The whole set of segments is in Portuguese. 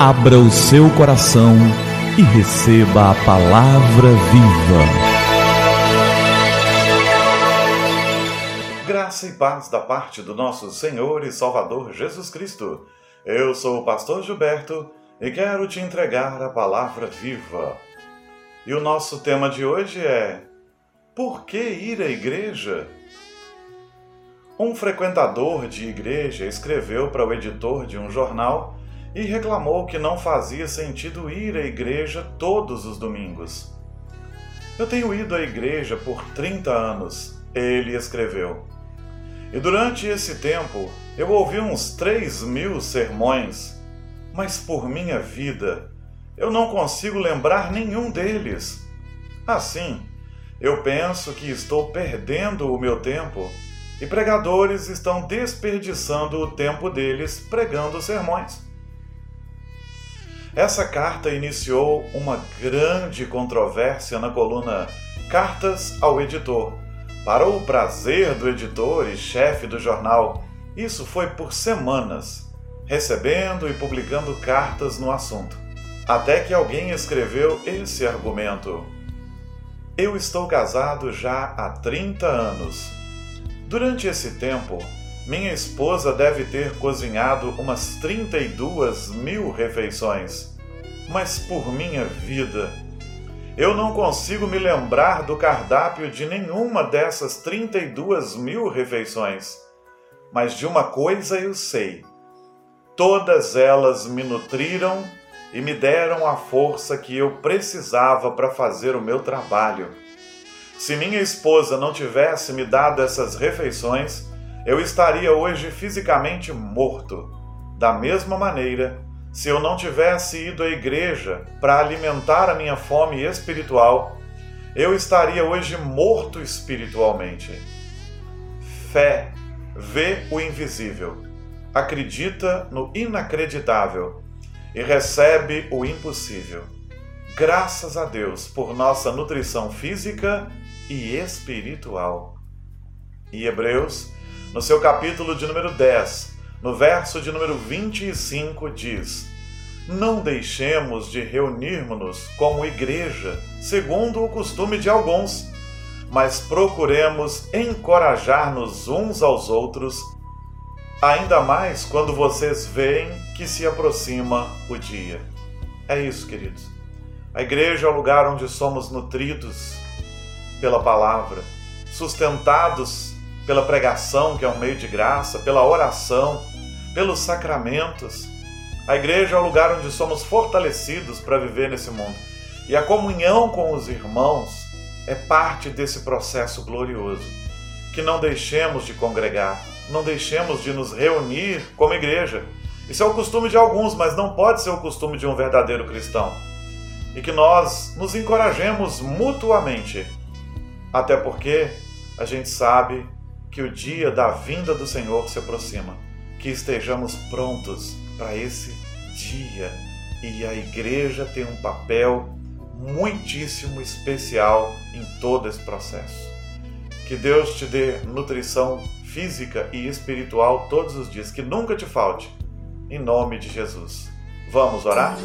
Abra o seu coração e receba a palavra viva. Graça e paz da parte do nosso Senhor e Salvador Jesus Cristo. Eu sou o pastor Gilberto e quero te entregar a palavra viva. E o nosso tema de hoje é: Por que ir à igreja? Um frequentador de igreja escreveu para o editor de um jornal e reclamou que não fazia sentido ir à igreja todos os domingos. Eu tenho ido à igreja por 30 anos, ele escreveu. E durante esse tempo eu ouvi uns 3 mil sermões, mas por minha vida eu não consigo lembrar nenhum deles. Assim, eu penso que estou perdendo o meu tempo e pregadores estão desperdiçando o tempo deles pregando sermões. Essa carta iniciou uma grande controvérsia na coluna Cartas ao Editor. Para o prazer do editor e chefe do jornal, isso foi por semanas, recebendo e publicando cartas no assunto. Até que alguém escreveu esse argumento. Eu estou casado já há 30 anos. Durante esse tempo, minha esposa deve ter cozinhado umas 32 mil refeições. Mas por minha vida, eu não consigo me lembrar do cardápio de nenhuma dessas 32 mil refeições. Mas de uma coisa eu sei: todas elas me nutriram e me deram a força que eu precisava para fazer o meu trabalho. Se minha esposa não tivesse me dado essas refeições, eu estaria hoje fisicamente morto. Da mesma maneira, se eu não tivesse ido à igreja para alimentar a minha fome espiritual, eu estaria hoje morto espiritualmente. Fé vê o invisível, acredita no inacreditável e recebe o impossível. Graças a Deus por nossa nutrição física e espiritual. E Hebreus no seu capítulo de número 10, no verso de número 25, diz: Não deixemos de reunirmos-nos como igreja, segundo o costume de alguns, mas procuremos encorajar-nos uns aos outros, ainda mais quando vocês veem que se aproxima o dia. É isso, queridos. A igreja é o lugar onde somos nutridos pela palavra, sustentados pela pregação, que é um meio de graça, pela oração, pelos sacramentos. A igreja é o lugar onde somos fortalecidos para viver nesse mundo. E a comunhão com os irmãos é parte desse processo glorioso. Que não deixemos de congregar, não deixemos de nos reunir como igreja. Isso é o costume de alguns, mas não pode ser o costume de um verdadeiro cristão. E que nós nos encorajemos mutuamente. Até porque a gente sabe que o dia da vinda do Senhor se aproxima, que estejamos prontos para esse dia. E a igreja tem um papel muitíssimo especial em todo esse processo. Que Deus te dê nutrição física e espiritual todos os dias, que nunca te falte. Em nome de Jesus. Vamos orar?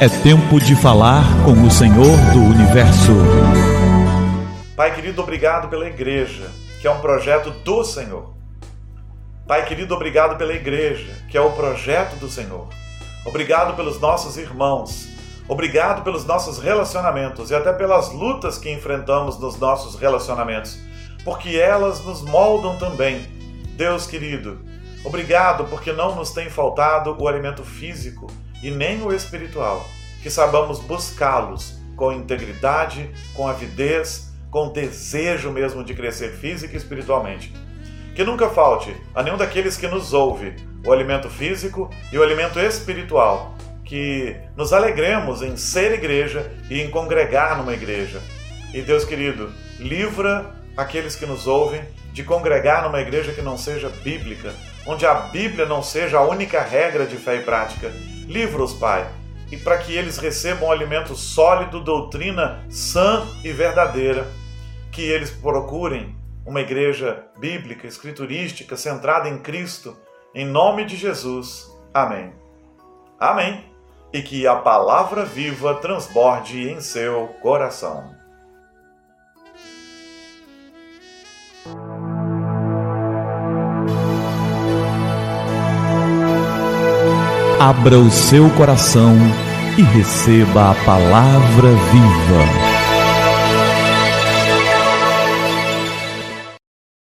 É tempo de falar com o Senhor do universo. Pai querido, obrigado pela igreja, que é um projeto do Senhor. Pai querido, obrigado pela igreja, que é o projeto do Senhor. Obrigado pelos nossos irmãos. Obrigado pelos nossos relacionamentos e até pelas lutas que enfrentamos nos nossos relacionamentos, porque elas nos moldam também. Deus querido, obrigado porque não nos tem faltado o alimento físico e nem o espiritual, que sabamos buscá-los com integridade, com avidez, com desejo mesmo de crescer física e espiritualmente. Que nunca falte a nenhum daqueles que nos ouve o alimento físico e o alimento espiritual. Que nos alegremos em ser igreja e em congregar numa igreja. E Deus querido, livra aqueles que nos ouvem de congregar numa igreja que não seja bíblica, onde a Bíblia não seja a única regra de fé e prática. Livra-os, Pai, e para que eles recebam um alimento sólido, doutrina sã e verdadeira que eles procurem uma igreja bíblica, escriturística, centrada em Cristo, Em nome de Jesus. Amém. Amém. E que a palavra viva transborde em seu coração. Abra o seu coração e receba a palavra viva.